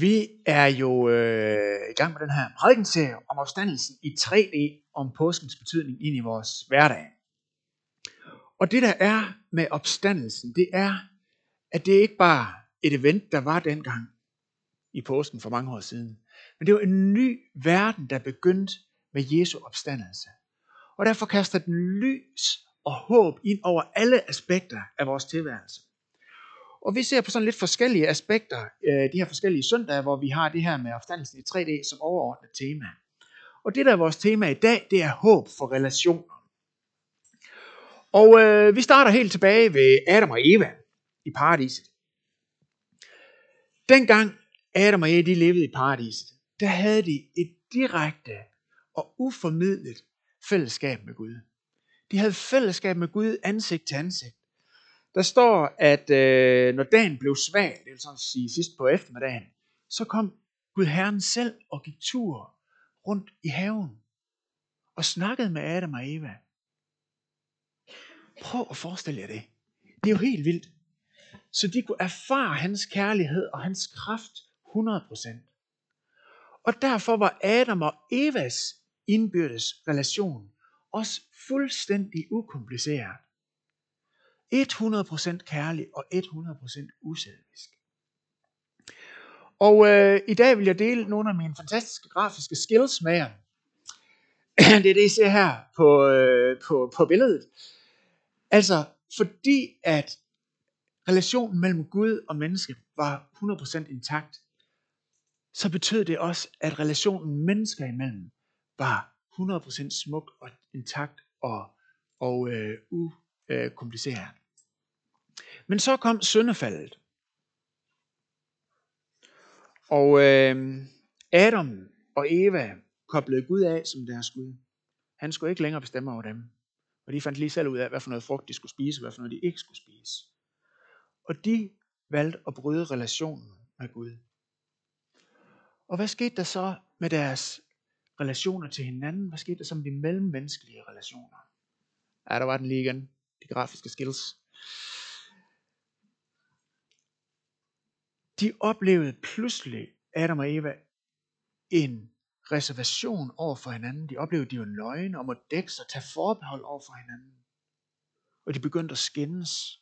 Vi er jo øh, i gang med den her prædikenserie om opstandelsen i 3D, om påskens betydning ind i vores hverdag. Og det der er med opstandelsen, det er, at det ikke bare et event, der var dengang i påsken for mange år siden, men det var en ny verden, der begyndte med Jesu opstandelse. Og derfor kaster den lys og håb ind over alle aspekter af vores tilværelse. Og vi ser på sådan lidt forskellige aspekter, øh, de her forskellige søndage, hvor vi har det her med opstandelsen i 3D som overordnet tema. Og det der er vores tema i dag, det er håb for relationer. Og øh, vi starter helt tilbage ved Adam og Eva i paradiset. Dengang Adam og Eva de levede i paradiset, der havde de et direkte og uformidlet fællesskab med Gud. De havde fællesskab med Gud ansigt til ansigt. Der står, at øh, når dagen blev svag, det vil sådan sige sidst på eftermiddagen, så kom Gud Herren selv og gik tur rundt i haven og snakkede med Adam og Eva. Prøv at forestille jer det. Det er jo helt vildt. Så de kunne erfare hans kærlighed og hans kraft 100%. Og derfor var Adam og Evas indbyrdes relation også fuldstændig ukompliceret. 100% kærlig og 100% uselvisk. Og øh, i dag vil jeg dele nogle af mine fantastiske grafiske skills med jer. Det er det, I ser her på, øh, på, på billedet. Altså, fordi at relationen mellem Gud og menneske var 100% intakt, så betød det også, at relationen mennesker imellem var 100% smuk og intakt og, og øh, Øh, kompliceret. Men så kom syndefaldet. Og øh, Adam og Eva koblede Gud af som deres Gud. Han skulle ikke længere bestemme over dem. Og de fandt lige selv ud af, hvad for noget frugt de skulle spise, og hvad for noget de ikke skulle spise. Og de valgte at bryde relationen med Gud. Og hvad skete der så med deres relationer til hinanden? Hvad skete der så med de mellemmenneskelige relationer? Ja, der var den lige igen. De grafiske skills. De oplevede pludselig, Adam og Eva, en reservation over for hinanden. De oplevede, de var nøgne om at dække sig, tage forbehold over for hinanden. Og de begyndte at skændes.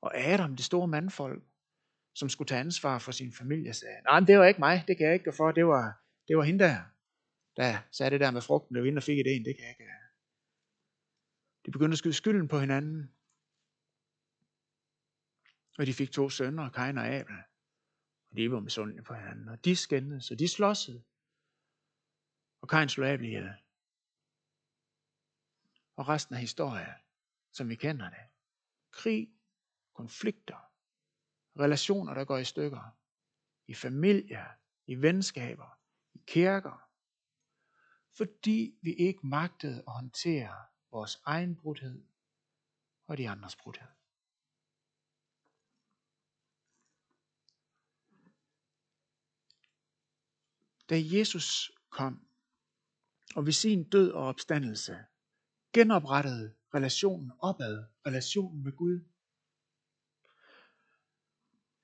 Og Adam, det store mandfolk, som skulle tage ansvar for sin familie, sagde, nej, det var ikke mig, det kan jeg ikke gøre for, det var, det var hende der, der sagde det der med frugten, blev ind og fik idéen, det kan jeg ikke. De begyndte at skyde skylden på hinanden. Og de fik to sønner, Kain og Abel. Og de var misundelige på hinanden. Og de skændes, og de slåsede. Og Kain slog Abel ihjel. Og resten af historien, som vi kender det. Krig, konflikter, relationer, der går i stykker. I familier, i venskaber, i kirker. Fordi vi ikke magtede at håndtere vores egen brudhed og de andres brudhed. Da Jesus kom og ved sin død og opstandelse genoprettede relationen opad, relationen med Gud,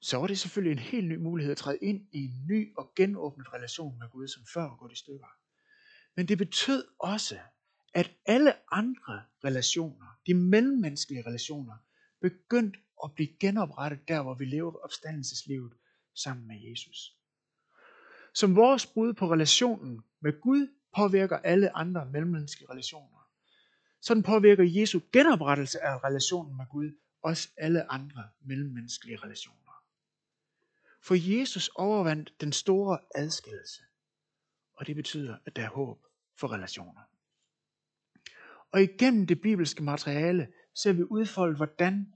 så var det selvfølgelig en helt ny mulighed at træde ind i en ny og genåbnet relation med Gud, som før var gået i stykker. Men det betød også, at alle andre relationer, de mellemmenneskelige relationer, begyndte at blive genoprettet der, hvor vi lever opstandelseslivet sammen med Jesus. Som vores brud på relationen med Gud påvirker alle andre mellemmenneskelige relationer. Sådan påvirker Jesu genoprettelse af relationen med Gud også alle andre mellemmenneskelige relationer. For Jesus overvandt den store adskillelse, og det betyder, at der er håb for relationer. Og igennem det bibelske materiale ser vi udfoldet, hvordan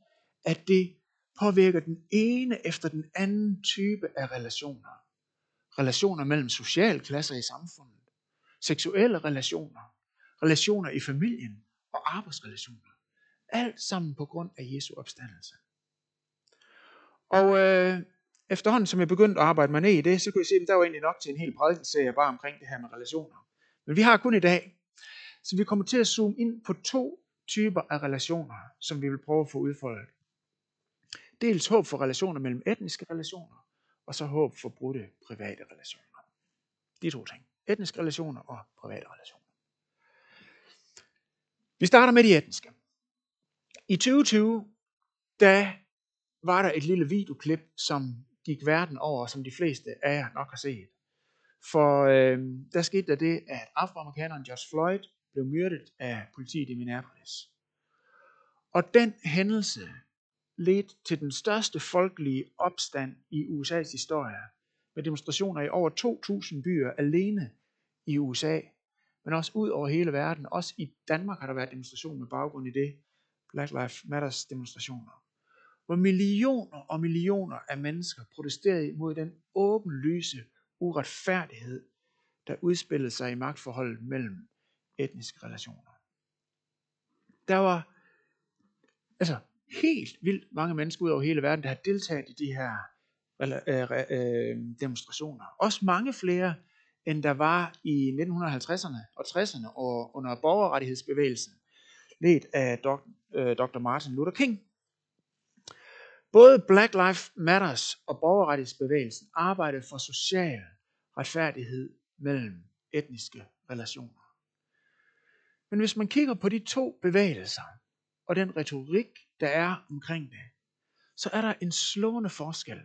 at det påvirker den ene efter den anden type af relationer. Relationer mellem socialklasser i samfundet, seksuelle relationer, relationer i familien og arbejdsrelationer. Alt sammen på grund af Jesu opstandelse. Og øh, efterhånden som jeg begyndte at arbejde mig ned i det, så kunne jeg se, at der var egentlig nok til en hel prædikenserie bare omkring det her med relationer. Men vi har kun i dag, så vi kommer til at zoome ind på to typer af relationer, som vi vil prøve at få udfoldet. Dels håb for relationer mellem etniske relationer, og så håb for brudte private relationer. De to ting. Etniske relationer og private relationer. Vi starter med de etniske. I 2020, der var der et lille videoklip, som gik verden over, som de fleste af jer nok har set. For øh, der skete der det, at afroamerikaneren George Floyd blev myrdet af politiet i Minneapolis. Og den hændelse ledte til den største folkelige opstand i USA's historie, med demonstrationer i over 2.000 byer alene i USA, men også ud over hele verden. Også i Danmark har der været demonstrationer med baggrund i det. Black Lives Matters demonstrationer. Hvor millioner og millioner af mennesker protesterede mod den åbenlyse uretfærdighed, der udspillede sig i magtforholdet mellem etniske relationer. Der var altså helt vildt mange mennesker ud over hele verden, der har deltaget i de her øh, øh, demonstrationer. Også mange flere, end der var i 1950'erne og 60'erne og under borgerrettighedsbevægelsen, ledt af Dr. Øh, Martin Luther King. Både Black Lives Matters og borgerrettighedsbevægelsen arbejdede for social retfærdighed mellem etniske relationer. Men hvis man kigger på de to bevægelser og den retorik, der er omkring det, så er der en slående forskel.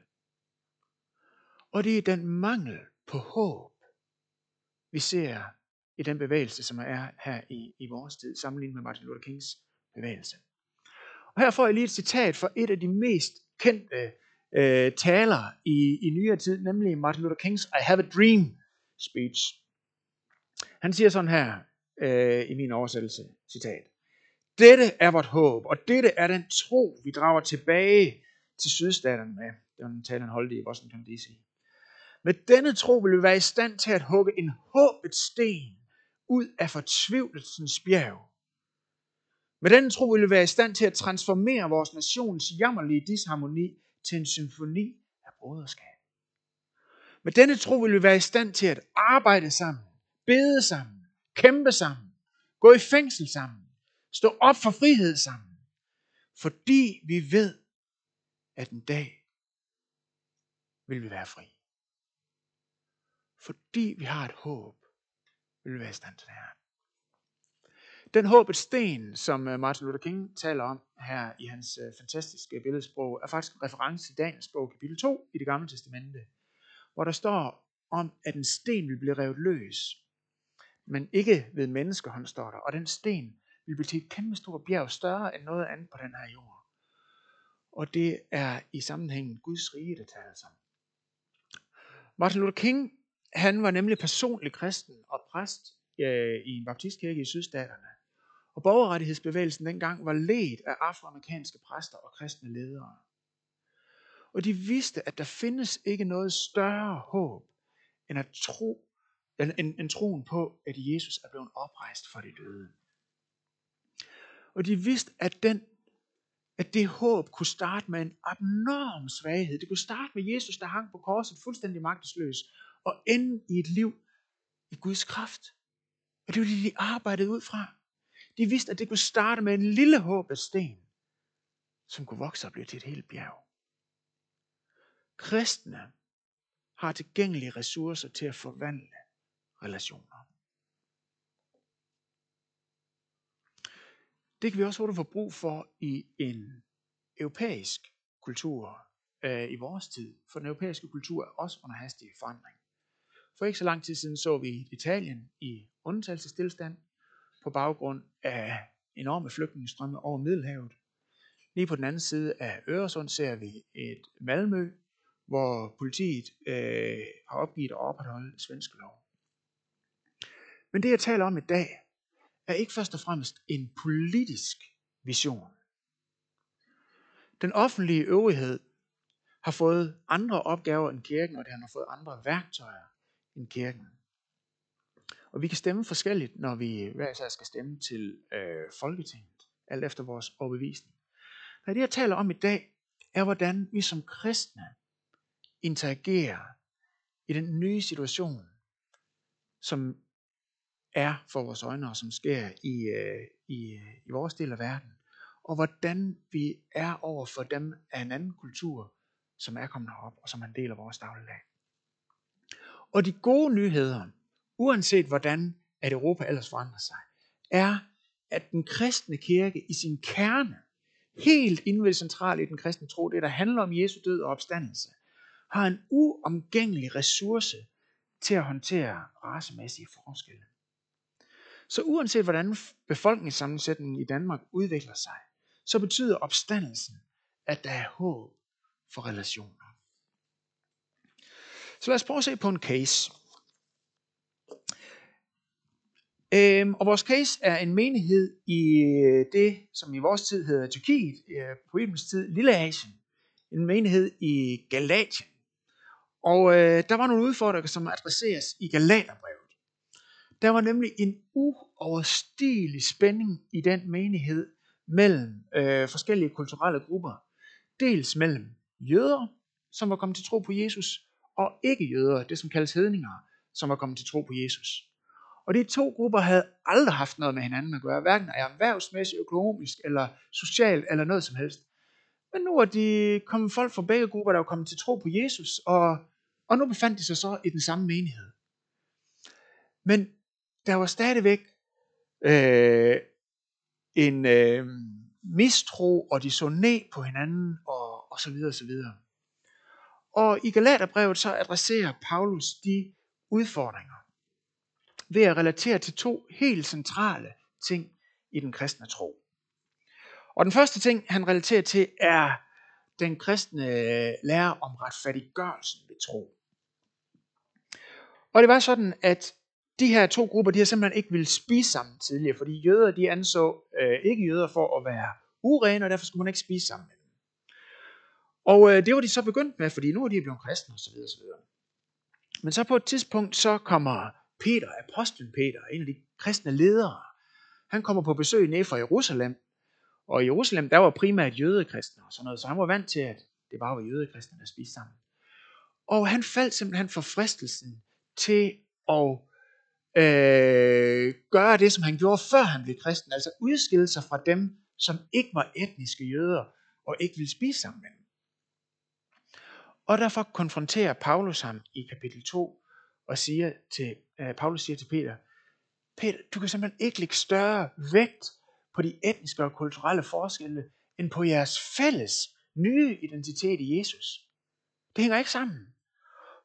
Og det er den mangel på håb, vi ser i den bevægelse, som er her i, i vores tid, sammenlignet med Martin Luther Kings bevægelse. Og her får jeg lige et citat fra et af de mest kendte øh, taler i, i nyere tid, nemlig Martin Luther Kings I Have a Dream speech. Han siger sådan her øh, i min oversættelse, citat. Dette er vort håb, og dette er den tro, vi drager tilbage til sydstaterne med. Det var en tale, han holdt i Washington D.C. Med denne tro vil vi være i stand til at hugge en håbet sten ud af fortvivlelsens bjerg. Med denne tro vil vi være i stand til at transformere vores nations jammerlige disharmoni til en symfoni af broderskab. Med denne tro vil vi være i stand til at arbejde sammen, bede sammen, kæmpe sammen, gå i fængsel sammen, stå op for frihed sammen, fordi vi ved, at en dag vil vi være fri. Fordi vi har et håb, vil vi være i stand til det her. Den håbets sten, som øh, Martin Luther King taler om her i hans øh, fantastiske billedsprog, er faktisk en reference til Daniels bog, kapitel 2 i det gamle testamente, hvor der står om, at en sten vil blive revet løs, men ikke ved menneskehånd står der, og den sten vil blive til et kæmpe stort bjerg, større end noget andet på den her jord. Og det er i sammenhængen Guds rige, det taler sig. Martin Luther King, han var nemlig personlig kristen og præst øh, i en baptistkirke i sydstaterne. Og borgerrettighedsbevægelsen dengang var ledt af afroamerikanske præster og kristne ledere. Og de vidste, at der findes ikke noget større håb, end at tro, end, end, troen på, at Jesus er blevet oprejst fra de døde. Og de vidste, at, den, at det håb kunne starte med en abnorm svaghed. Det kunne starte med Jesus, der hang på korset fuldstændig magtesløs, og ende i et liv i Guds kraft. Og det var det, de arbejdede ud fra. De vidste, at det kunne starte med en lille håb af sten, som kunne vokse og blive til et helt bjerg. Kristne har tilgængelige ressourcer til at forvandle relationer. Det kan vi også hurtigt få brug for i en europæisk kultur øh, i vores tid. For den europæiske kultur er også under hastig forandring. For ikke så lang tid siden så vi Italien i undtagelsestilstand på baggrund af enorme flygtningestrømme over Middelhavet. Lige på den anden side af Øresund ser vi et Malmø, hvor politiet øh, har opgivet at opretholde svenske lov. Men det jeg taler om i dag, er ikke først og fremmest en politisk vision. Den offentlige øvrighed har fået andre opgaver end kirken, og det har fået andre værktøjer end kirken. Og vi kan stemme forskelligt, når vi hver især skal stemme til øh, Folketinget, alt efter vores overbevisning. Men det, jeg taler om i dag, er, hvordan vi som kristne interagerer i den nye situation, som er for vores øjne, og som sker i, øh, i, i vores del af verden. Og hvordan vi er over for dem af en anden kultur, som er kommet herop, og som er en del af vores dagligdag. Og de gode nyheder, uanset hvordan at Europa ellers forandrer sig, er, at den kristne kirke i sin kerne, helt inde ved det i den kristne tro, det der handler om Jesu død og opstandelse, har en uomgængelig ressource til at håndtere racemæssige forskelle. Så uanset hvordan befolkningssammensætningen i Danmark udvikler sig, så betyder opstandelsen, at der er håb for relationer. Så lad os prøve at se på en case. Øhm, og vores case er en menighed i øh, det, som i vores tid hedder Tyrkiet, øh, på Ibens tid Lille Asien. En menighed i Galatien. Og øh, der var nogle udfordringer, som adresseres i Galaterbrevet. Der var nemlig en uoverstigelig spænding i den menighed mellem øh, forskellige kulturelle grupper. Dels mellem jøder, som var kommet til tro på Jesus, og ikke-jøder, det som kaldes hedninger, som var kommet til tro på Jesus. Og de to grupper havde aldrig haft noget med hinanden at gøre, hverken erhvervsmæssigt, økonomisk eller socialt eller noget som helst. Men nu er de kommet folk fra begge grupper, der var kommet til tro på Jesus, og, og nu befandt de sig så i den samme menighed. Men der var stadigvæk øh, en øh, mistro, og de så ned på hinanden, og, og så videre, og så videre. Og i Galaterbrevet så adresserer Paulus de udfordringer ved at relatere til to helt centrale ting i den kristne tro. Og den første ting, han relaterer til, er den kristne øh, lære om retfærdiggørelsen ved tro. Og det var sådan, at de her to grupper, de har simpelthen ikke ville spise sammen tidligere, fordi jøder, de anså øh, ikke jøder for at være urene, og derfor skulle man ikke spise sammen med dem. Og øh, det var de så begyndt med, fordi nu er de blevet kristne osv. osv. Men så på et tidspunkt, så kommer Peter, apostlen Peter, en af de kristne ledere, han kommer på besøg ned fra Jerusalem, og i Jerusalem, der var primært jødekristne og sådan noget, så han var vant til, at det bare var jødekristne, der spiste sammen. Og han faldt simpelthen for fristelsen til at øh, gøre det, som han gjorde før han blev kristen, altså udskille sig fra dem, som ikke var etniske jøder, og ikke ville spise sammen med dem. Og derfor konfronterer Paulus ham i kapitel 2 og siger til, øh, Paulus siger til Peter, Peter, du kan simpelthen ikke lægge større vægt på de etniske og kulturelle forskelle, end på jeres fælles nye identitet i Jesus. Det hænger ikke sammen.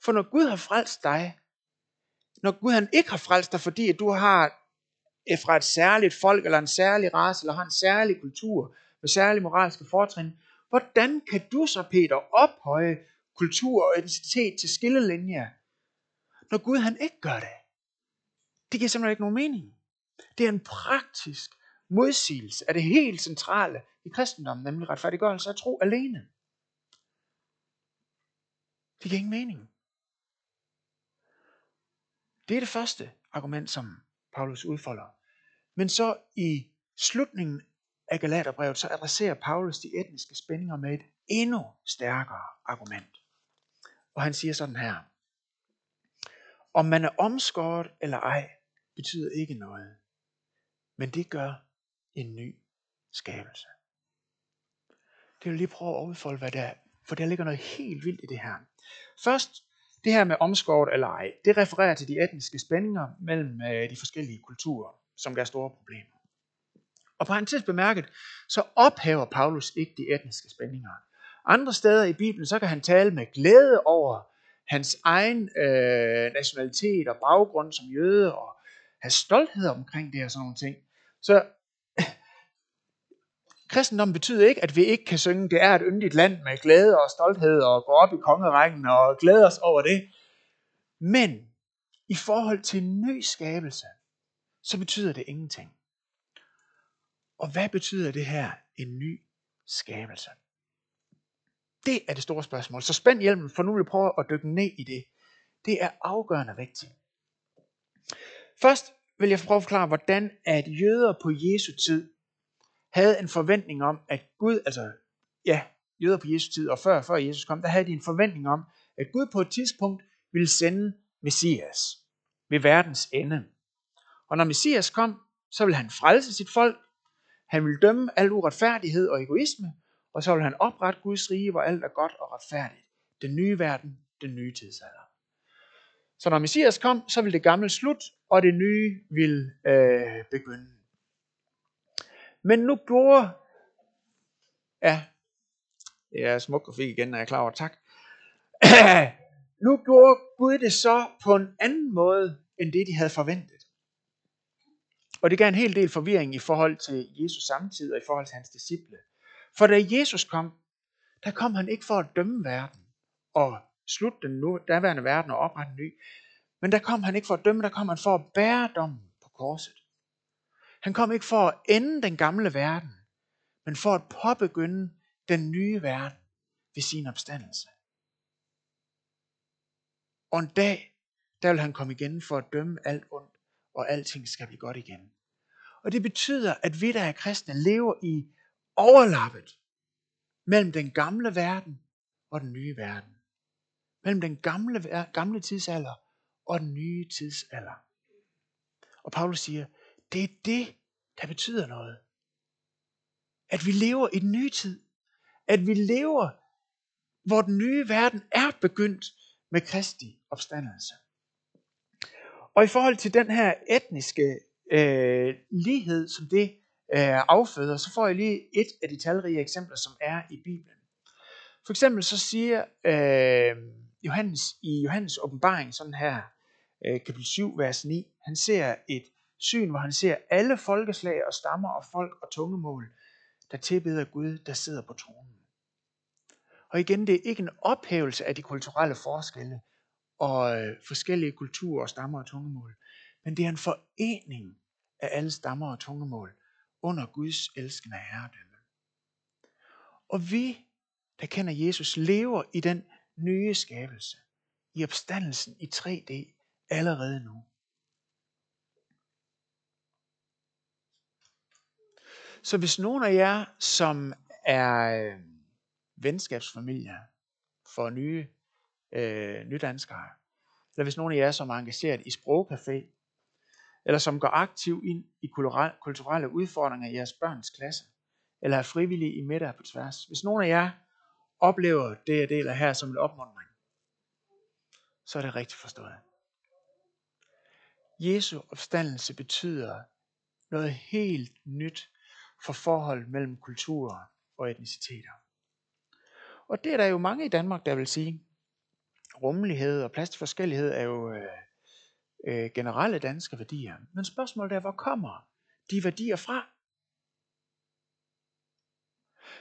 For når Gud har frelst dig, når Gud han ikke har frelst dig, fordi at du har fra et særligt folk, eller en særlig race, eller har en særlig kultur, med særlige moralske fortrin, hvordan kan du så, Peter, ophøje kultur og identitet til skillelinjer, når Gud han ikke gør det? Det giver simpelthen ikke nogen mening. Det er en praktisk modsigelse af det helt centrale i kristendommen, nemlig retfærdiggørelse af tro alene. Det giver ingen mening. Det er det første argument, som Paulus udfolder. Men så i slutningen af Galaterbrevet, så adresserer Paulus de etniske spændinger med et endnu stærkere argument. Og han siger sådan her. Om man er omskåret eller ej, betyder ikke noget. Men det gør en ny skabelse. Det vil lige prøve at udfolde, hvad det er. For der ligger noget helt vildt i det her. Først det her med omskåret eller ej, det refererer til de etniske spændinger mellem øh, de forskellige kulturer, som der er store problemer. Og på bemærket, så ophæver Paulus ikke de etniske spændinger. Andre steder i Bibelen, så kan han tale med glæde over hans egen øh, nationalitet og baggrund som jøde, og have stolthed omkring det og sådan nogle ting. Så kristendom betyder ikke, at vi ikke kan synge, det er et yndigt land med glæde og stolthed og gå op i kongerækken og glæde os over det. Men i forhold til en ny skabelse, så betyder det ingenting. Og hvad betyder det her, en ny skabelse? Det er det store spørgsmål. Så spænd hjelmen, for nu vil jeg prøve at dykke ned i det. Det er afgørende vigtigt. Først vil jeg prøve at forklare, hvordan at jøder på Jesu tid havde en forventning om, at Gud, altså ja, jøder på Jesu tid og før, før Jesus kom, der havde de en forventning om, at Gud på et tidspunkt ville sende Messias ved verdens ende. Og når Messias kom, så ville han frelse sit folk, han ville dømme al uretfærdighed og egoisme, og så ville han oprette Guds rige, hvor alt er godt og retfærdigt. Den nye verden, den nye tidsalder. Så når Messias kom, så ville det gamle slut, og det nye ville øh, begynde. Men nu gjorde, ja, det er smuk grafik igen, er jeg klar over, tak. nu gjorde Gud det så på en anden måde, end det de havde forventet. Og det gav en hel del forvirring i forhold til Jesus samtid og i forhold til hans disciple. For da Jesus kom, der kom han ikke for at dømme verden og slutte den nu, daværende verden og oprette en ny. Men der kom han ikke for at dømme, der kom han for at bære dommen på korset. Han kom ikke for at ende den gamle verden, men for at påbegynde den nye verden ved sin opstandelse. Og en dag, der vil han komme igen for at dømme alt ondt, og alting skal blive godt igen. Og det betyder, at vi, der er kristne, lever i overlappet mellem den gamle verden og den nye verden. Mellem den gamle, gamle tidsalder og den nye tidsalder. Og Paulus siger, det er det, der betyder noget. At vi lever i den nye tid. At vi lever, hvor den nye verden er begyndt med Kristi opstandelse. Og i forhold til den her etniske øh, lighed, som det øh, afføder, så får jeg lige et af de talrige eksempler, som er i Bibelen. For eksempel så siger øh, Johannes i Johannes åbenbaring sådan her, øh, kapitel 7, vers 9, han ser et syn, hvor han ser alle folkeslag og stammer og folk og tungemål, der tilbeder Gud, der sidder på tronen. Og igen, det er ikke en ophævelse af de kulturelle forskelle og øh, forskellige kulturer og stammer og tungemål, men det er en forening af alle stammer og tungemål under Guds elskende herredømme. Og vi, der kender Jesus, lever i den nye skabelse, i opstandelsen i 3D allerede nu. Så hvis nogen af jer, som er øh, venskabsfamilier for nye øh, nydanskere, eller hvis nogen af jer, som er engageret i sprogcafé, eller som går aktiv ind i kulturelle udfordringer i jeres børns klasse, eller er frivillige i middag på tværs. Hvis nogen af jer oplever det, jeg deler her som en opmuntring, så er det rigtigt forstået. Jesu opstandelse betyder noget helt nyt for forhold mellem kulturer og etniciteter. Og det er der jo mange i Danmark, der vil sige. Rummelighed og plads til forskellighed er jo øh, øh, generelle danske værdier. Men spørgsmålet er, hvor kommer de værdier fra?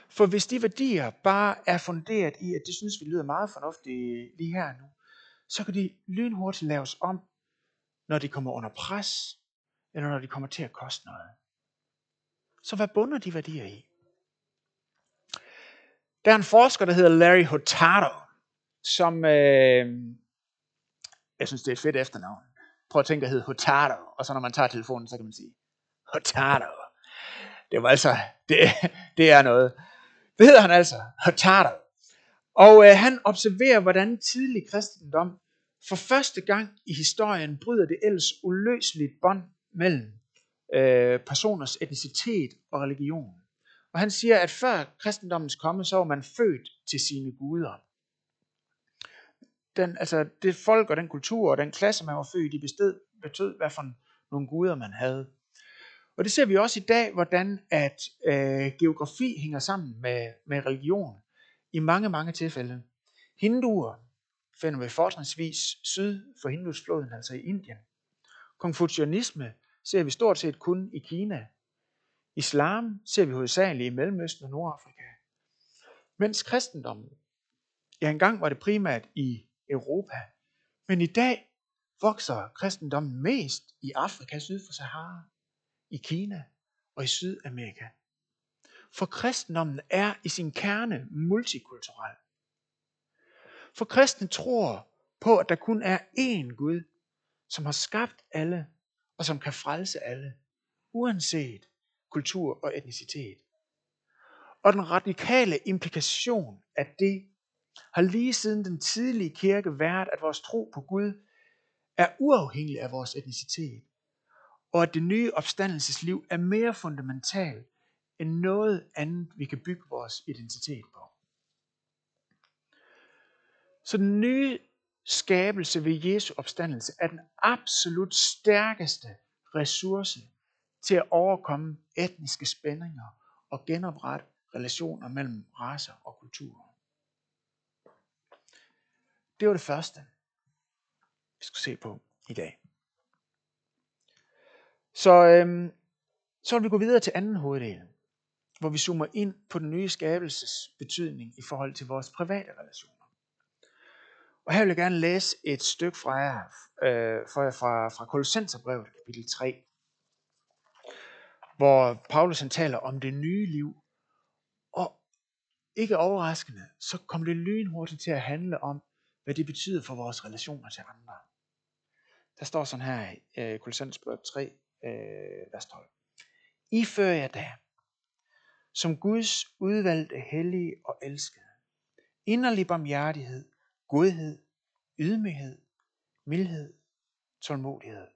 For hvis de værdier bare er funderet i, at det synes vi lyder meget fornuftigt lige her nu, så kan de lynhurtigt laves om, når de kommer under pres, eller når de kommer til at koste noget. Så hvad bunder de værdier i? Der er en forsker, der hedder Larry Hurtado, som, øh, jeg synes det er et fedt efternavn. Prøv at tænke der hedder Hurtado, og så når man tager telefonen, så kan man sige, Hurtado. Det var altså, det, det er noget. Det hedder han altså, Hurtado. Og øh, han observerer, hvordan tidlig kristendom for første gang i historien bryder det ellers uløseligt bånd mellem øh, personers etnicitet og religion. Og han siger, at før kristendommens komme, så var man født til sine guder. Den, altså det folk og den kultur og den klasse, man var født i, bestod, betød, hvad for nogle guder man havde. Og det ser vi også i dag, hvordan at øh, geografi hænger sammen med, med religion i mange, mange tilfælde. Hinduer finder vi fortrinsvis syd for Hindusfloden, altså i Indien. Konfucianisme ser vi stort set kun i Kina. Islam ser vi hovedsageligt i Mellemøsten og Nordafrika. Mens kristendommen, ja engang var det primært i Europa, men i dag vokser kristendommen mest i Afrika syd for Sahara, i Kina og i Sydamerika. For kristendommen er i sin kerne multikulturel. For kristne tror på, at der kun er én Gud, som har skabt alle og som kan frelse alle, uanset kultur og etnicitet. Og den radikale implikation af det har lige siden den tidlige kirke været, at vores tro på Gud er uafhængig af vores etnicitet, og at det nye opstandelsesliv er mere fundamentalt end noget andet, vi kan bygge vores identitet på. Så den nye skabelse ved Jesu opstandelse er den absolut stærkeste ressource til at overkomme etniske spændinger og genoprette relationer mellem racer og kulturer. Det var det første, vi skulle se på i dag. Så, øhm, så vil vi gå videre til anden hoveddel, hvor vi zoomer ind på den nye skabelses betydning i forhold til vores private relationer. Og her vil jeg gerne læse et stykke fra jer, øh, fra, fra, fra Kolossenserbrevet, kapitel 3, hvor Paulus han taler om det nye liv. Og ikke overraskende, så kom det lynhurtigt til at handle om, hvad det betyder for vores relationer til andre. Der står sådan her i øh, Kolossenserbrevet 3, øh, vers 12. I fører jeg da, som Guds udvalgte, hellige og elskede, inderlig barmhjertighed, godhed, ydmyghed, mildhed, tålmodighed.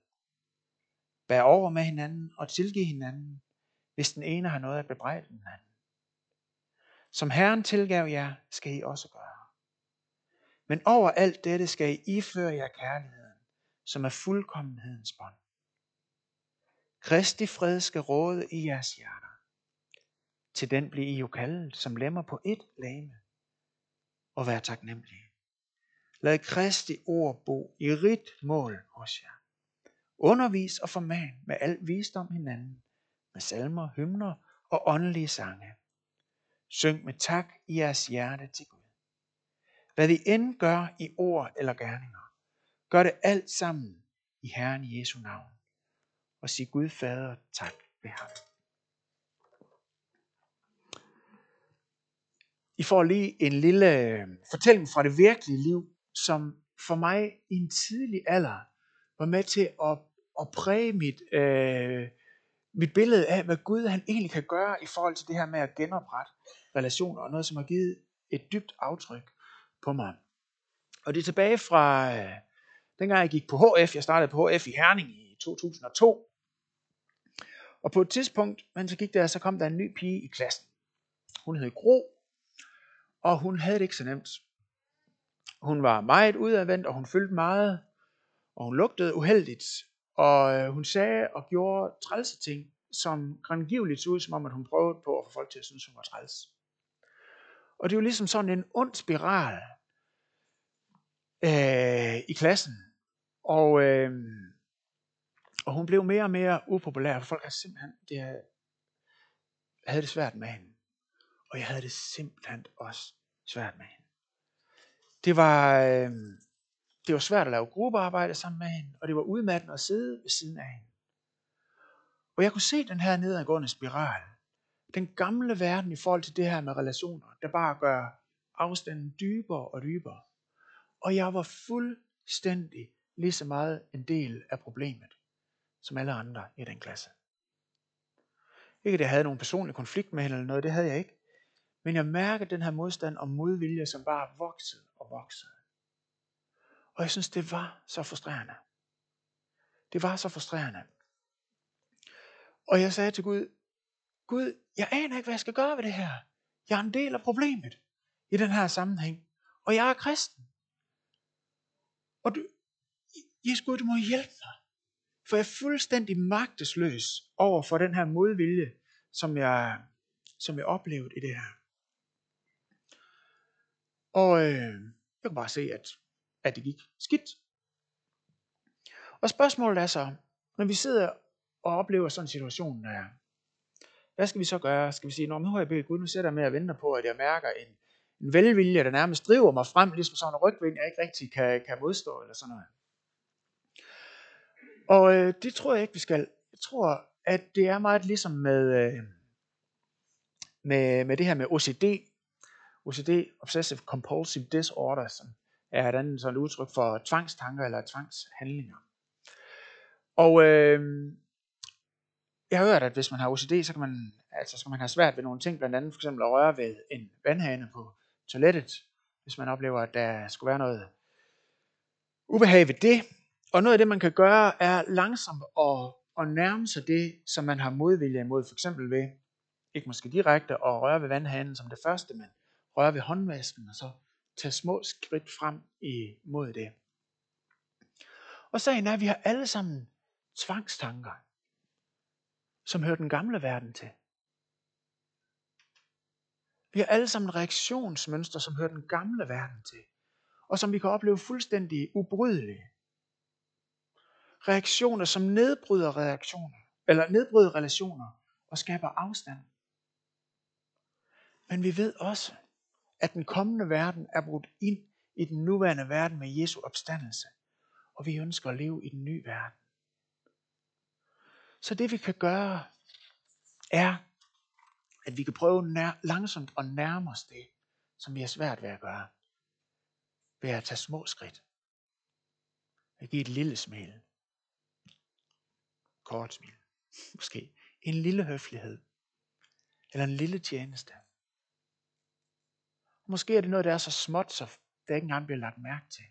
Vær over med hinanden og tilgiv hinanden, hvis den ene har noget at bebrejde den anden. Som Herren tilgav jer, skal I også gøre. Men over alt dette skal I iføre jer kærligheden, som er fuldkommenhedens bånd. Kristi fred skal råde i jeres hjerter. Til den bliver I jo kaldet som lemmer på et lame, og vær taknemmelige. Lad Kristi ord bo i rigt mål hos jer. Undervis og forman med al visdom hinanden, med salmer, hymner og åndelige sange. Syng med tak i jeres hjerte til Gud. Hvad vi end gør i ord eller gerninger, gør det alt sammen i Herren Jesu navn. Og sig Gud Fader tak ved ham. I får lige en lille øh, fortælling fra det virkelige liv som for mig i en tidlig alder var med til at, at præge mit, øh, mit billede af, hvad Gud han egentlig kan gøre i forhold til det her med at genoprette relationer, og noget, som har givet et dybt aftryk på mig. Og det er tilbage fra øh, dengang jeg gik på HF, jeg startede på HF i Herning i 2002, og på et tidspunkt, mens jeg gik der, så kom der en ny pige i klassen. Hun hed Gro, og hun havde det ikke så nemt. Hun var meget udadvendt, og hun fyldte meget, og hun lugtede uheldigt. Og øh, hun sagde og gjorde trælse ting, som grangivligt så ud, som om at hun prøvede på at få folk til at synes, hun var træls. Og det var ligesom sådan en ond spiral øh, i klassen. Og, øh, og hun blev mere og mere upopulær, for folk havde simpelthen det, havde det svært med hende. Og jeg havde det simpelthen også svært med hende. Det var, øh, det var svært at lave gruppearbejde sammen med hende, og det var udmattende at sidde ved siden af hende. Og jeg kunne se den her nedadgående spiral. Den gamle verden i forhold til det her med relationer, der bare gør afstanden dybere og dybere. Og jeg var fuldstændig lige så meget en del af problemet, som alle andre i den klasse. Ikke at jeg havde nogen personlig konflikt med hende eller noget, det havde jeg ikke. Men jeg mærkede den her modstand og modvilje, som bare voksede og voksede. Og jeg synes, det var så frustrerende. Det var så frustrerende. Og jeg sagde til Gud, Gud, jeg aner ikke, hvad jeg skal gøre ved det her. Jeg er en del af problemet i den her sammenhæng. Og jeg er kristen. Og du, Jesus Gud, du må hjælpe mig. For jeg er fuldstændig magtesløs over for den her modvilje, som jeg, som jeg oplevede i det her. Og øh, jeg kunne bare se, at, at det gik skidt. Og spørgsmålet er så, når vi sidder og oplever sådan en situation der, hvad skal vi så gøre? Skal vi sige, nu har jeg bedt Gud, nu sætter jeg med at vente på, at jeg mærker en, en velvilje, der nærmest driver mig frem, ligesom sådan en rygvind, jeg ikke rigtig kan, kan modstå, eller sådan noget. Og øh, det tror jeg ikke, vi skal. Jeg tror, at det er meget ligesom med, øh, med, med det her med OCD, OCD, Obsessive Compulsive Disorder, som er et andet sådan udtryk for tvangstanker eller tvangshandlinger. Og øh, jeg har hørt, at hvis man har OCD, så kan man, altså, så kan man have svært ved nogle ting, blandt andet for eksempel at røre ved en vandhane på toilettet, hvis man oplever, at der skulle være noget ubehag ved det. Og noget af det, man kan gøre, er langsomt at, at nærme sig det, som man har modvilje imod, for eksempel ved ikke måske direkte at røre ved vandhanen som det første, men røre ved håndvasken og så tage små skridt frem imod det. Og sagen er, at vi har alle sammen tvangstanker, som hører den gamle verden til. Vi har alle sammen reaktionsmønstre, som hører den gamle verden til, og som vi kan opleve fuldstændig ubrydelige. Reaktioner, som nedbryder reaktioner, eller nedbryder relationer og skaber afstand. Men vi ved også, at den kommende verden er brudt ind i den nuværende verden med Jesu opstandelse. Og vi ønsker at leve i den nye verden. Så det vi kan gøre, er, at vi kan prøve nær, langsomt at nærme os det, som vi har svært ved at gøre. Ved at tage små skridt. At give et lille smil. Kort smil. Måske. En lille høflighed. Eller en lille tjeneste. Måske er det noget, der er så småt, så det ikke engang bliver lagt mærke til.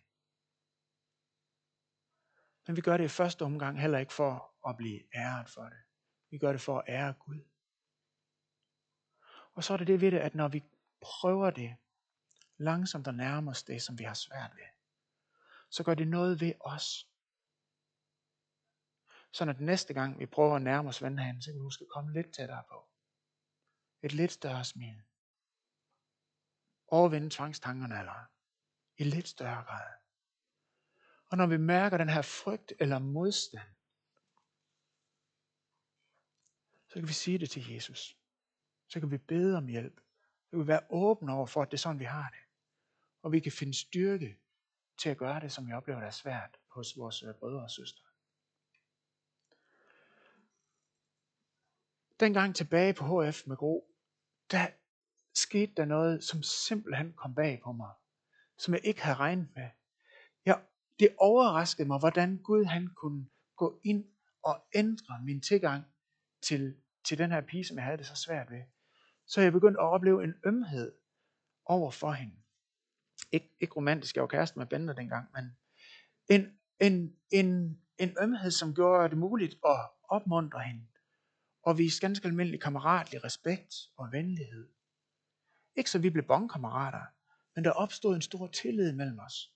Men vi gør det i første omgang heller ikke for at blive æret for det. Vi gør det for at ære Gud. Og så er det det ved det, at når vi prøver det, langsomt og nærmer os det, som vi har svært ved, så gør det noget ved os. Så når det næste gang vi prøver at nærme os vandhanen, så kan vi måske komme lidt tættere på. Et lidt større smil overvinde tvangstankerne eller i lidt større grad. Og når vi mærker den her frygt eller modstand, så kan vi sige det til Jesus. Så kan vi bede om hjælp. Så kan vi være åbne over for, at det er sådan, vi har det. Og vi kan finde styrke til at gøre det, som vi oplever, der er svært hos vores øh, brødre og søstre. Dengang tilbage på HF med Gro, der skete der noget, som simpelthen kom bag på mig, som jeg ikke havde regnet med. Ja, det overraskede mig, hvordan Gud han kunne gå ind og ændre min tilgang til, til den her pige, som jeg havde det så svært ved. Så jeg begyndte at opleve en ømhed over for hende. Ik- ikke romantisk, jeg var kæreste med Bender dengang, men en, en, en, en ømhed, som gjorde det muligt at opmuntre hende og vise ganske almindelig kammeratlig respekt og venlighed. Ikke så vi blev bondkammerater, men der opstod en stor tillid mellem os.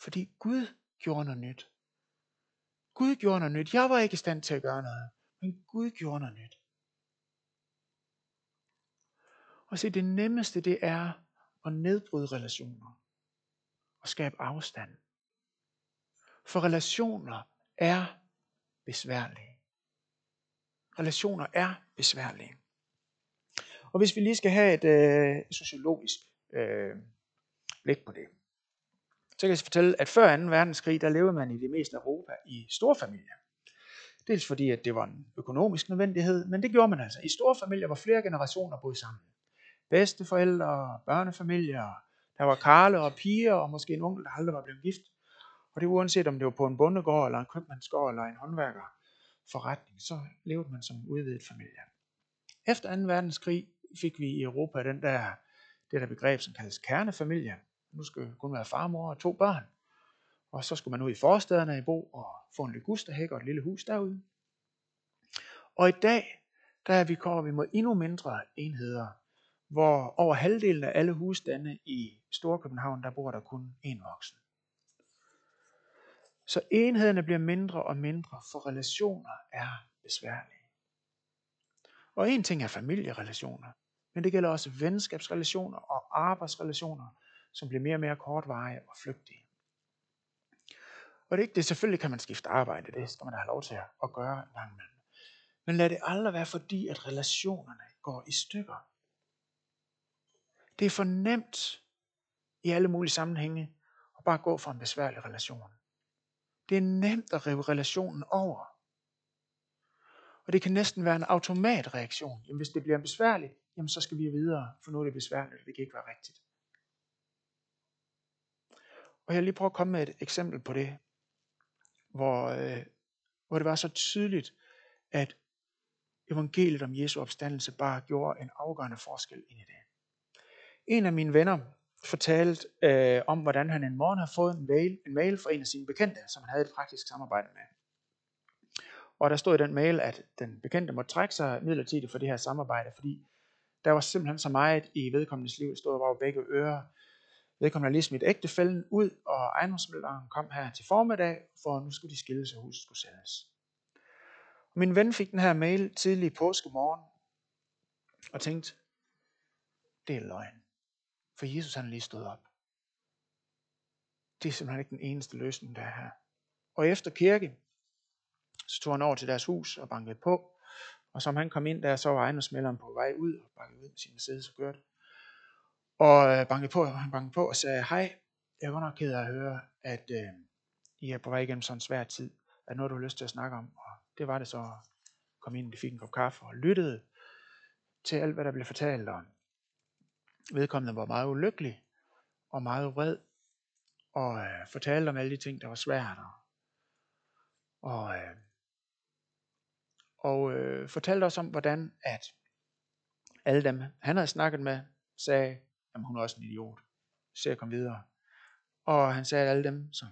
Fordi Gud gjorde noget nyt. Gud gjorde noget nyt. Jeg var ikke i stand til at gøre noget, men Gud gjorde noget nyt. Og se, det nemmeste det er at nedbryde relationer og skabe afstand. For relationer er besværlige. Relationer er besværlige. Og hvis vi lige skal have et øh, sociologisk øh, blik på det, så kan jeg fortælle, at før 2. verdenskrig, der levede man i det meste af Europa i store familier. Dels fordi, at det var en økonomisk nødvendighed, men det gjorde man altså. I store familier, hvor flere generationer boede sammen. Bedsteforældre, børnefamilier, der var karle og piger, og måske en onkel, der aldrig var blevet gift. Og det var uanset om det var på en bondegård, eller en købmandsgård, eller en håndværkerforretning, så levede man som udvidet familie. Efter 2. verdenskrig fik vi i Europa den der, det der begreb, som kaldes kernefamilie. Nu skal kun være far, mor og to børn. Og så skulle man ud i forstederne i Bo og få en ligusterhæk og et lille hus derude. Og i dag, der er vi kommer vi mod endnu mindre enheder, hvor over halvdelen af alle husstande i Storkøbenhavn, der bor der kun én voksen. Så enhederne bliver mindre og mindre, for relationer er besværlige. Og en ting er familierelationer, men det gælder også venskabsrelationer og arbejdsrelationer, som bliver mere og mere kortvarige og flygtige. Og det er ikke det, selvfølgelig kan man skifte arbejde, det skal man have lov til at gøre en gang imellem. Men lad det aldrig være fordi, at relationerne går i stykker. Det er for nemt i alle mulige sammenhænge at bare gå for en besværlig relation. Det er nemt at rive relationen over. Og det kan næsten være en automatreaktion. Jamen, hvis det bliver besværligt, jamen, så skal vi videre, for nu er det besværligt, det kan ikke være rigtigt. Og jeg vil lige prøve at komme med et eksempel på det, hvor, øh, hvor det var så tydeligt, at evangeliet om Jesu opstandelse bare gjorde en afgørende forskel ind i det. En af mine venner fortalte øh, om, hvordan han en morgen havde fået en mail, en mail fra en af sine bekendte, som han havde et praktisk samarbejde med. Og der stod i den mail, at den bekendte måtte trække sig midlertidigt for det her samarbejde, fordi der var simpelthen så meget i vedkommendes liv, der stod over begge ører. Vedkommende lige smidt ægtefælden ud, og ejendomsmælderen kom her til formiddag, for nu skulle de skille sig, huset skulle sælges. Min ven fik den her mail tidlig i påskemorgen, og tænkte, det er løgn. For Jesus han lige stået op. Det er simpelthen ikke den eneste løsning, der er her. Og efter kirke, så tog han over til deres hus og bankede på. Og som han kom ind der, så var ejendomsmælderen på vej ud og bankede ud med sin Mercedes og kørte. Og øh, bankede på, og han bankede på og sagde, hej, jeg var nok ked af at høre, at øh, I er på vej igennem sådan en svær tid. Er noget, du har lyst til at snakke om? Og det var det så. Kom ind, de fik en kop kaffe og lyttede til alt, hvad der blev fortalt. Og vedkommende var meget ulykkelig og meget vred og øh, fortalte om alle de ting, der var svært. Og, og, øh, og øh, fortalte os om, hvordan at alle dem, han havde snakket med, sagde, at hun er også en idiot. Se at komme videre. Og han sagde, at alle dem, som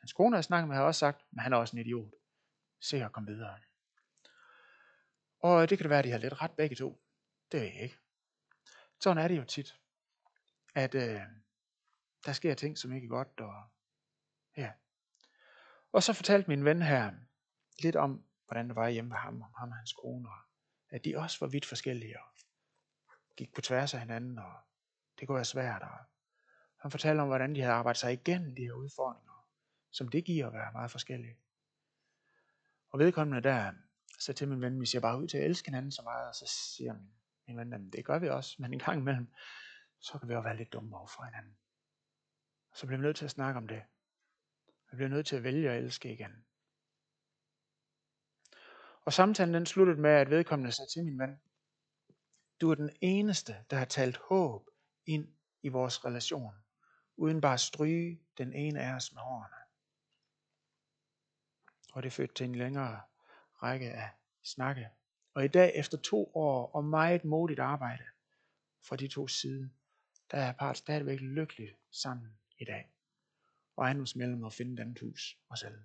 hans kone havde snakket med, havde også sagt, at han er også en idiot. Se at komme videre. Og øh, det kan det være, at de har lidt ret begge to. Det ved jeg ikke. Sådan er det jo tit. At øh, der sker ting, som ikke er godt. Og, ja. og så fortalte min ven her lidt om, hvordan det var hjemme ved ham, ham og hans kone, og at de også var vidt forskellige, og gik på tværs af hinanden, og det kunne være svært. Og han fortalte om, hvordan de havde arbejdet sig igennem de her udfordringer, som det giver at være meget forskellige. Og vedkommende der så til min ven, vi ser bare ud til at elske hinanden så meget, og så siger min, min ven, jamen, det gør vi også, men en gang imellem, så kan vi jo være lidt dumme over for hinanden. Så bliver vi nødt til at snakke om det. Vi bliver nødt til at vælge at elske igen. Og samtalen den sluttede med, at vedkommende sagde til min ven, du er den eneste, der har talt håb ind i vores relation, uden bare at stryge den ene af os med hårene. Og det førte til en længere række af snakke. Og i dag, efter to år og meget modigt arbejde fra de to sider, der er parret stadigvæk lykkeligt sammen i dag. Og mellem at finde et andet hus og selv.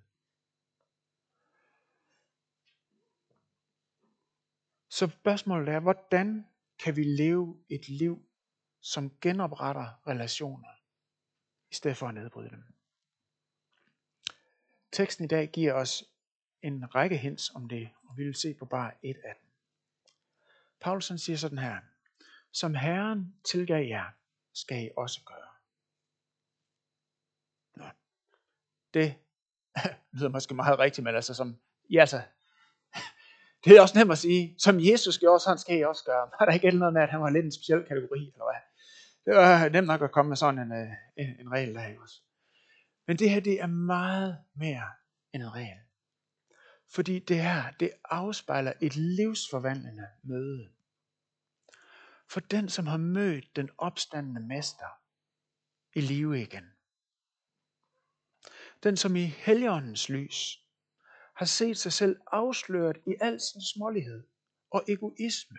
Så spørgsmålet er, hvordan kan vi leve et liv, som genopretter relationer, i stedet for at nedbryde dem? Teksten i dag giver os en række hints om det, og vi vil se på bare et af dem. Paulsen siger sådan her, som Herren tilgav jer, skal I også gøre. Nå. Det lyder måske meget rigtigt, men altså som, I altså, det er også nemt at sige, som Jesus gjorde, sådan skal I også gøre. Var der ikke noget med, at han var lidt en speciel kategori, eller hvad? Det var nemt nok at komme med sådan en, øh, en, en regel der også. Men det her, det er meget mere end en regel. Fordi det her, det afspejler et livsforvandlende møde. For den, som har mødt den opstandende mester i live igen. Den, som i helligåndens lys har set sig selv afsløret i al sin smålighed og egoisme,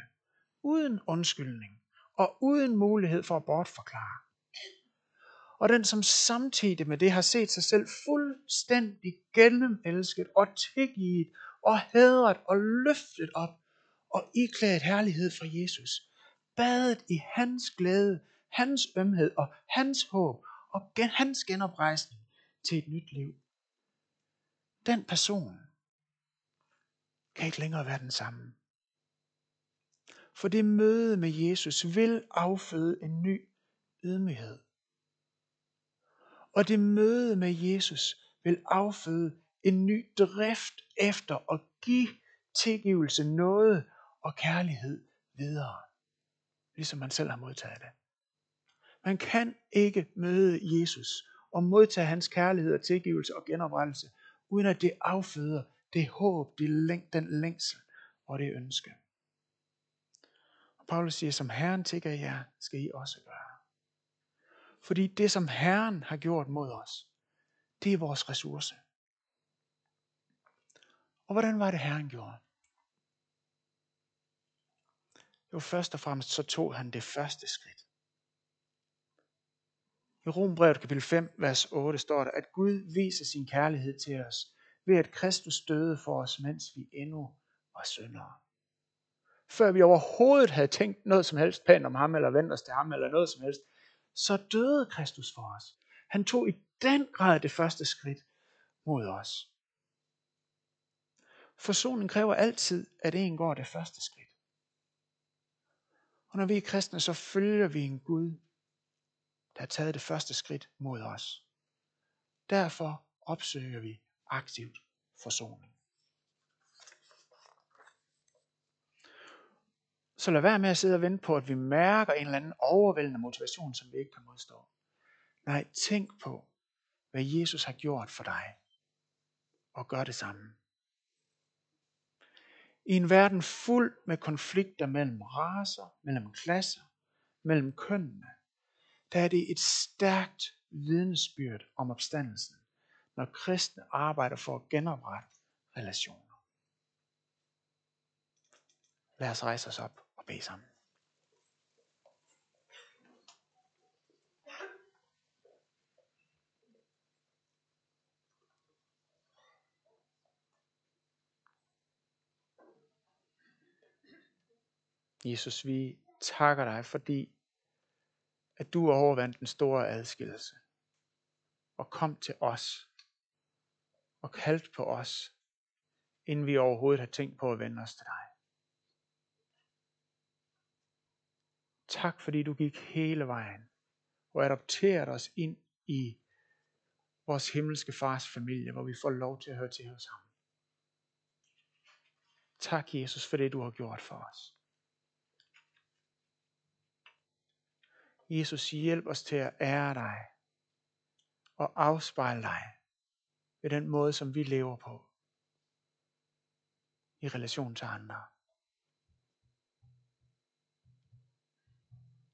uden undskyldning og uden mulighed for at bortforklare. Og den, som samtidig med det har set sig selv fuldstændig gennemelsket og tilgivet og hædret og løftet op og iklædt herlighed fra Jesus. Badet i hans glæde, hans ømhed og hans håb og gen, hans genoprejsning til et nyt liv. Den person kan ikke længere være den samme. For det møde med Jesus vil afføde en ny ydmyghed. Og det møde med Jesus vil afføde en ny drift efter at give tilgivelse, noget og kærlighed videre. Ligesom man selv har modtaget det. Man kan ikke møde Jesus og modtage hans kærlighed og tilgivelse og genoprettelse, uden at det afføder det håb, det den længsel og det ønske. Og Paulus siger, som Herren tigger jer, skal I også gøre. Fordi det, som Herren har gjort mod os, det er vores ressource. Og hvordan var det, Herren gjorde? Jo, først og fremmest så tog han det første skridt. I Rombrevet kapitel 5, vers 8 står der, at Gud viser sin kærlighed til os, ved at Kristus døde for os, mens vi endnu var syndere. Før vi overhovedet havde tænkt noget som helst pænt om ham, eller vendt os til ham, eller noget som helst, så døde Kristus for os. Han tog i den grad det første skridt mod os. Forsoning kræver altid, at en går det første skridt. Og når vi er kristne, så følger vi en Gud, der har taget det første skridt mod os. Derfor opsøger vi aktivt forsoning. Så lad være med at sidde og vente på, at vi mærker en eller anden overvældende motivation, som vi ikke kan modstå. Nej, tænk på, hvad Jesus har gjort for dig, og gør det samme. I en verden fuld med konflikter mellem raser, mellem klasser, mellem kønnene, der er det et stærkt vidnesbyrd om opstandelsen, når kristne arbejder for at genoprette relationer. Lad os rejse os op og bede sammen. Jesus, vi takker dig, fordi at du overvandt den store adskillelse og kom til os og kaldt på os, inden vi overhovedet har tænkt på at vende os til dig. Tak fordi du gik hele vejen og adopterede os ind i vores himmelske fars familie, hvor vi får lov til at høre til hos ham. Tak Jesus for det du har gjort for os. Jesus, hjælp os til at ære dig og afspejle dig ved den måde, som vi lever på i relation til andre.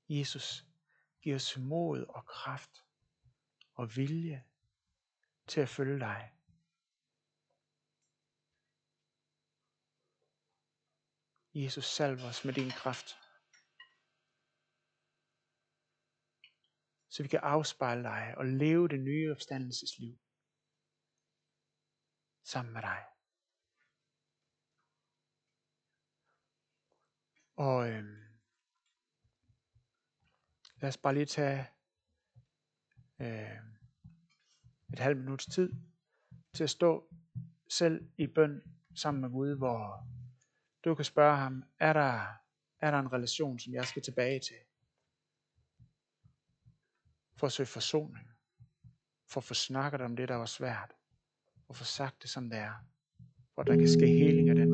Jesus, giv os mod og kraft og vilje til at følge dig. Jesus, salv os med din kraft. så vi kan afspejle dig og leve det nye opstandelsesliv sammen med dig. Og øhm, lad os bare lige tage øh, et halvt minuts tid til at stå selv i bøn sammen med Gud, hvor du kan spørge ham, er der, er der en relation, som jeg skal tilbage til? for at søge forsoning, for at få snakket om det, der var svært, og få sagt det, som det er, hvor der kan ske heling af den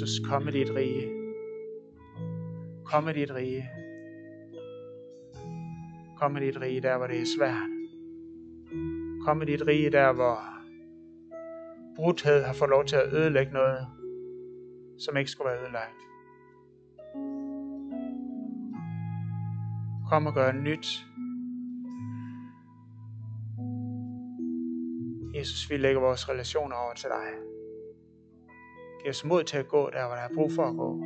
Jesus, kom med dit rige. Kom med dit rige. Kom med dit rige der, hvor det er svært. Kom med dit rige der, hvor brudhed har fået lov til at ødelægge noget, som ikke skulle være ødelagt. Kom og gør nyt. Jesus, vi lægger vores relationer over til dig. Giv os mod til at gå der, hvor der er brug for at gå.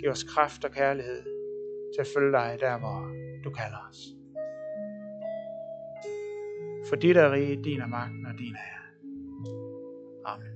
Giv os kraft og kærlighed til at følge dig der, hvor du kalder os. For dit er rige, din er magten og din er. Amen.